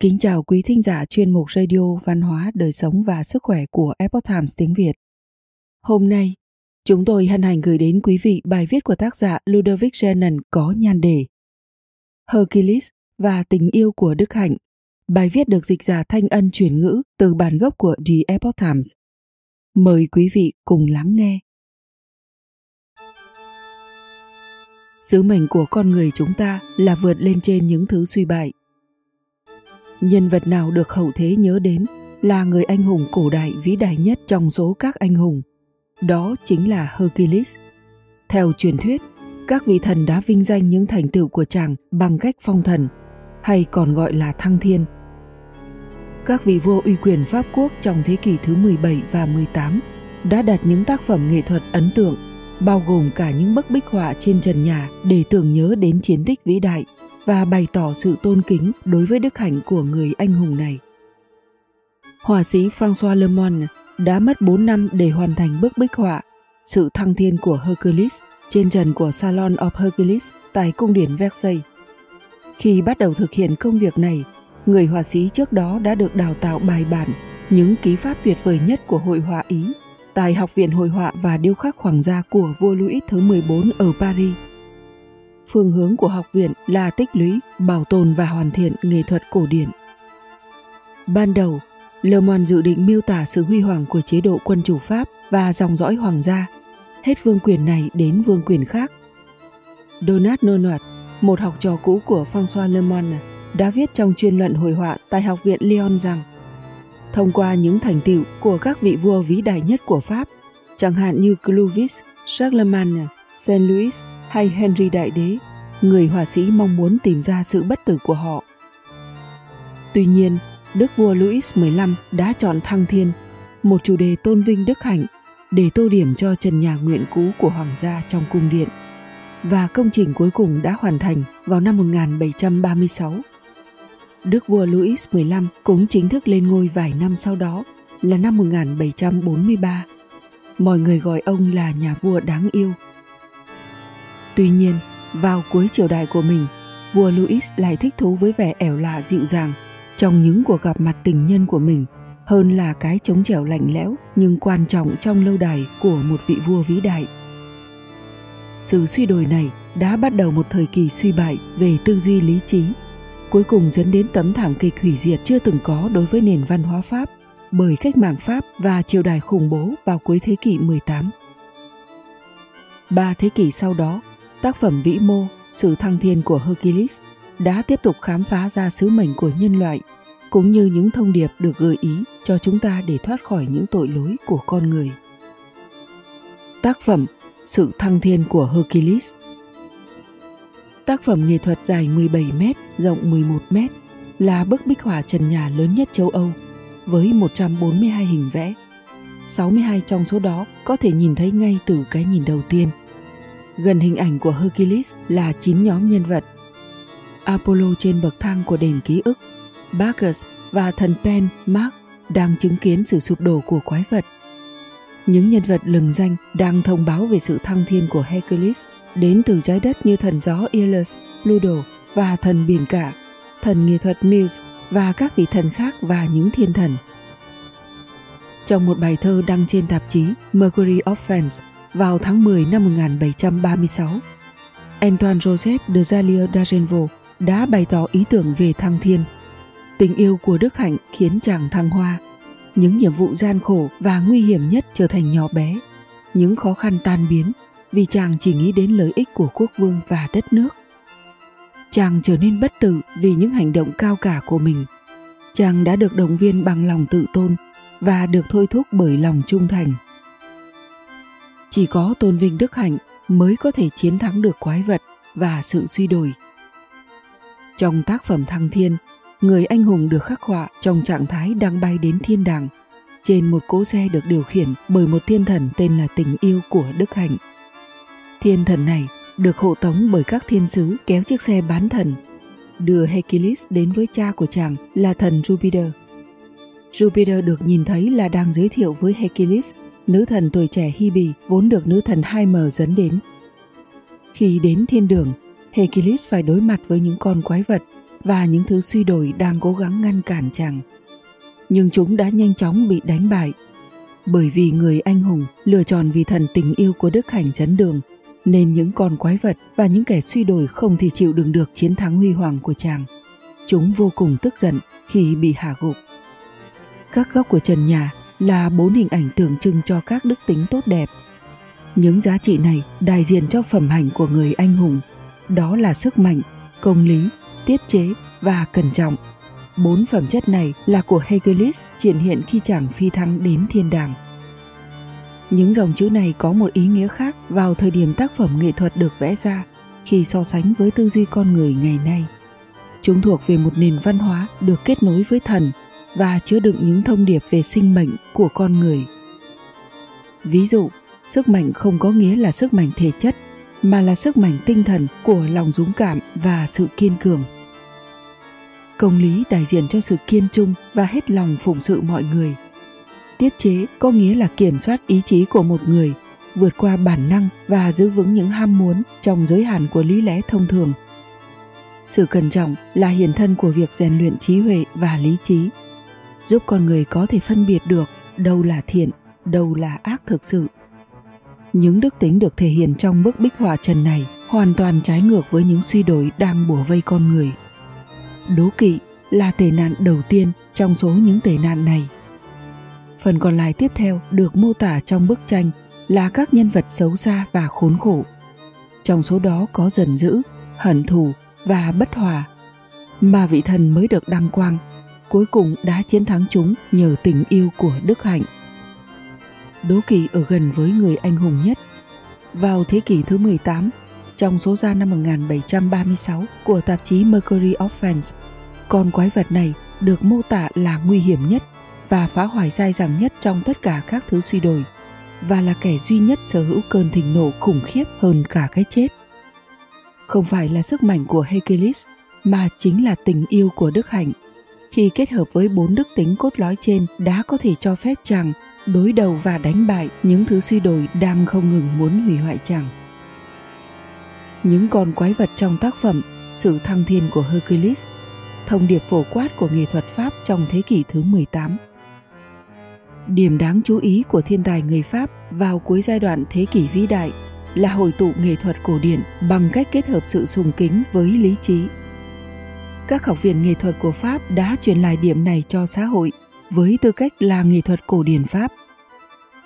Kính chào quý thính giả chuyên mục radio văn hóa, đời sống và sức khỏe của Epoch Times tiếng Việt. Hôm nay, chúng tôi hân hạnh gửi đến quý vị bài viết của tác giả Ludovic Shannon có nhan đề Hercules và tình yêu của Đức Hạnh. Bài viết được dịch giả thanh ân chuyển ngữ từ bản gốc của The Epoch Times. Mời quý vị cùng lắng nghe. Sứ mệnh của con người chúng ta là vượt lên trên những thứ suy bại nhân vật nào được hậu thế nhớ đến là người anh hùng cổ đại vĩ đại nhất trong số các anh hùng. Đó chính là Hercules. Theo truyền thuyết, các vị thần đã vinh danh những thành tựu của chàng bằng cách phong thần, hay còn gọi là thăng thiên. Các vị vua uy quyền Pháp quốc trong thế kỷ thứ 17 và 18 đã đặt những tác phẩm nghệ thuật ấn tượng, bao gồm cả những bức bích họa trên trần nhà để tưởng nhớ đến chiến tích vĩ đại và bày tỏ sự tôn kính đối với đức hạnh của người anh hùng này. Họa sĩ François Le đã mất 4 năm để hoàn thành bức bích họa Sự thăng thiên của Hercules trên trần của Salon of Hercules tại cung điển Versailles. Khi bắt đầu thực hiện công việc này, người họa sĩ trước đó đã được đào tạo bài bản những ký pháp tuyệt vời nhất của hội họa Ý tại Học viện Hội họa và Điêu khắc Hoàng gia của vua Louis thứ 14 ở Paris phương hướng của học viện là tích lũy, bảo tồn và hoàn thiện nghệ thuật cổ điển. Ban đầu, Le Monde dự định miêu tả sự huy hoàng của chế độ quân chủ Pháp và dòng dõi hoàng gia, hết vương quyền này đến vương quyền khác. Donat Nonot, một học trò cũ của François Le Monde, đã viết trong chuyên luận hồi họa tại Học viện Lyon rằng thông qua những thành tựu của các vị vua vĩ đại nhất của Pháp, chẳng hạn như Clovis, Charlemagne, Saint Louis hay Henry Đại Đế, người họa sĩ mong muốn tìm ra sự bất tử của họ. Tuy nhiên, Đức vua Louis XV đã chọn Thăng Thiên, một chủ đề tôn vinh đức hạnh, để tô điểm cho trần nhà nguyện cũ của hoàng gia trong cung điện. Và công trình cuối cùng đã hoàn thành vào năm 1736. Đức vua Louis XV cũng chính thức lên ngôi vài năm sau đó là năm 1743. Mọi người gọi ông là nhà vua đáng yêu Tuy nhiên, vào cuối triều đại của mình, vua Louis lại thích thú với vẻ ẻo lạ dịu dàng trong những cuộc gặp mặt tình nhân của mình hơn là cái chống trẻo lạnh lẽo nhưng quan trọng trong lâu đài của một vị vua vĩ đại. Sự suy đồi này đã bắt đầu một thời kỳ suy bại về tư duy lý trí, cuối cùng dẫn đến tấm thảm kịch hủy diệt chưa từng có đối với nền văn hóa Pháp bởi cách mạng Pháp và triều đại khủng bố vào cuối thế kỷ 18. Ba thế kỷ sau đó, Tác phẩm vĩ mô Sự thăng thiên của Hercules đã tiếp tục khám phá ra sứ mệnh của nhân loại cũng như những thông điệp được gợi ý cho chúng ta để thoát khỏi những tội lỗi của con người. Tác phẩm Sự thăng thiên của Hercules Tác phẩm nghệ thuật dài 17 m, rộng 11 m là bức bích họa trần nhà lớn nhất châu Âu với 142 hình vẽ. 62 trong số đó có thể nhìn thấy ngay từ cái nhìn đầu tiên – Gần hình ảnh của Hercules là 9 nhóm nhân vật. Apollo trên bậc thang của đền ký ức, Bacchus và thần Pen, Mark đang chứng kiến sự sụp đổ của quái vật. Những nhân vật lừng danh đang thông báo về sự thăng thiên của Hercules đến từ trái đất như thần gió Aeolus, Pluto và thần biển cả, thần nghệ thuật Muse và các vị thần khác và những thiên thần. Trong một bài thơ đăng trên tạp chí Mercury of vào tháng 10 năm 1736. Antoine Joseph de Zalier d'Agenvaux đã bày tỏ ý tưởng về thăng thiên. Tình yêu của Đức Hạnh khiến chàng thăng hoa. Những nhiệm vụ gian khổ và nguy hiểm nhất trở thành nhỏ bé. Những khó khăn tan biến vì chàng chỉ nghĩ đến lợi ích của quốc vương và đất nước. Chàng trở nên bất tử vì những hành động cao cả của mình. Chàng đã được động viên bằng lòng tự tôn và được thôi thúc bởi lòng trung thành chỉ có tôn vinh đức hạnh mới có thể chiến thắng được quái vật và sự suy đồi. Trong tác phẩm thăng thiên, người anh hùng được khắc họa trong trạng thái đang bay đến thiên đàng. Trên một cỗ xe được điều khiển bởi một thiên thần tên là tình yêu của đức hạnh. Thiên thần này được hộ tống bởi các thiên sứ kéo chiếc xe bán thần, đưa Hercules đến với cha của chàng là thần Jupiter. Jupiter được nhìn thấy là đang giới thiệu với Hercules nữ thần tuổi trẻ Hebe vốn được nữ thần Hai Mờ dẫn đến. Khi đến thiên đường, Hercules phải đối mặt với những con quái vật và những thứ suy đổi đang cố gắng ngăn cản chàng. Nhưng chúng đã nhanh chóng bị đánh bại bởi vì người anh hùng lựa chọn vì thần tình yêu của Đức Hạnh dẫn đường nên những con quái vật và những kẻ suy đổi không thể chịu đựng được chiến thắng huy hoàng của chàng. Chúng vô cùng tức giận khi bị hạ gục. Các góc của trần nhà là bốn hình ảnh tượng trưng cho các đức tính tốt đẹp. Những giá trị này đại diện cho phẩm hạnh của người anh hùng, đó là sức mạnh, công lý, tiết chế và cẩn trọng. Bốn phẩm chất này là của Hegelis triển hiện khi chàng phi thăng đến thiên đàng. Những dòng chữ này có một ý nghĩa khác vào thời điểm tác phẩm nghệ thuật được vẽ ra khi so sánh với tư duy con người ngày nay. Chúng thuộc về một nền văn hóa được kết nối với thần và chứa đựng những thông điệp về sinh mệnh của con người. Ví dụ, sức mạnh không có nghĩa là sức mạnh thể chất mà là sức mạnh tinh thần của lòng dũng cảm và sự kiên cường. Công lý đại diện cho sự kiên trung và hết lòng phụng sự mọi người. Tiết chế có nghĩa là kiểm soát ý chí của một người, vượt qua bản năng và giữ vững những ham muốn trong giới hạn của lý lẽ thông thường. Sự cẩn trọng là hiện thân của việc rèn luyện trí huệ và lý trí, giúp con người có thể phân biệt được đâu là thiện, đâu là ác thực sự. Những đức tính được thể hiện trong bức bích họa trần này hoàn toàn trái ngược với những suy đổi đang bủa vây con người. Đố kỵ là tệ nạn đầu tiên trong số những tệ nạn này. Phần còn lại tiếp theo được mô tả trong bức tranh là các nhân vật xấu xa và khốn khổ. Trong số đó có giận dữ, hận thù và bất hòa. Mà vị thần mới được đăng quang, cuối cùng đã chiến thắng chúng nhờ tình yêu của Đức Hạnh. Đố kỵ ở gần với người anh hùng nhất. Vào thế kỷ thứ 18, trong số ra năm 1736 của tạp chí Mercury Offense, con quái vật này được mô tả là nguy hiểm nhất và phá hoại dai dẳng nhất trong tất cả các thứ suy đồi và là kẻ duy nhất sở hữu cơn thịnh nộ khủng khiếp hơn cả cái chết. Không phải là sức mạnh của Hercules mà chính là tình yêu của Đức Hạnh. Khi kết hợp với bốn đức tính cốt lõi trên đã có thể cho phép chàng đối đầu và đánh bại những thứ suy đồi đang không ngừng muốn hủy hoại chàng. Những con quái vật trong tác phẩm Sự thăng thiên của Hercules, thông điệp phổ quát của nghệ thuật Pháp trong thế kỷ thứ 18. Điểm đáng chú ý của thiên tài người Pháp vào cuối giai đoạn thế kỷ vĩ đại là hội tụ nghệ thuật cổ điển bằng cách kết hợp sự sùng kính với lý trí. Các học viện nghệ thuật của Pháp đã truyền lại điểm này cho xã hội với tư cách là nghệ thuật cổ điển Pháp.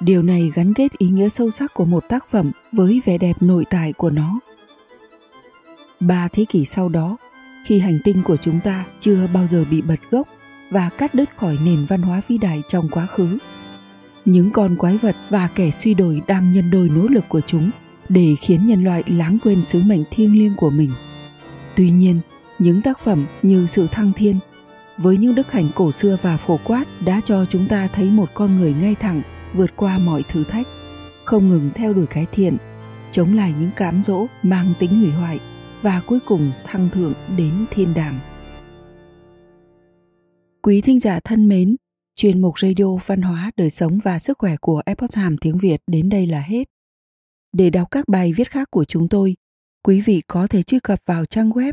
Điều này gắn kết ý nghĩa sâu sắc của một tác phẩm với vẻ đẹp nội tại của nó. Ba thế kỷ sau đó, khi hành tinh của chúng ta chưa bao giờ bị bật gốc và cắt đứt khỏi nền văn hóa vĩ đại trong quá khứ. Những con quái vật và kẻ suy đổi đang nhân đôi nỗ lực của chúng để khiến nhân loại lãng quên sứ mệnh thiêng liêng của mình. Tuy nhiên, những tác phẩm như Sự Thăng Thiên với những đức hạnh cổ xưa và phổ quát đã cho chúng ta thấy một con người ngay thẳng vượt qua mọi thử thách, không ngừng theo đuổi cái thiện, chống lại những cám dỗ mang tính hủy hoại và cuối cùng thăng thượng đến thiên đàng. Quý thính giả thân mến, chuyên mục radio văn hóa, đời sống và sức khỏe của Epoch Times tiếng Việt đến đây là hết. Để đọc các bài viết khác của chúng tôi, quý vị có thể truy cập vào trang web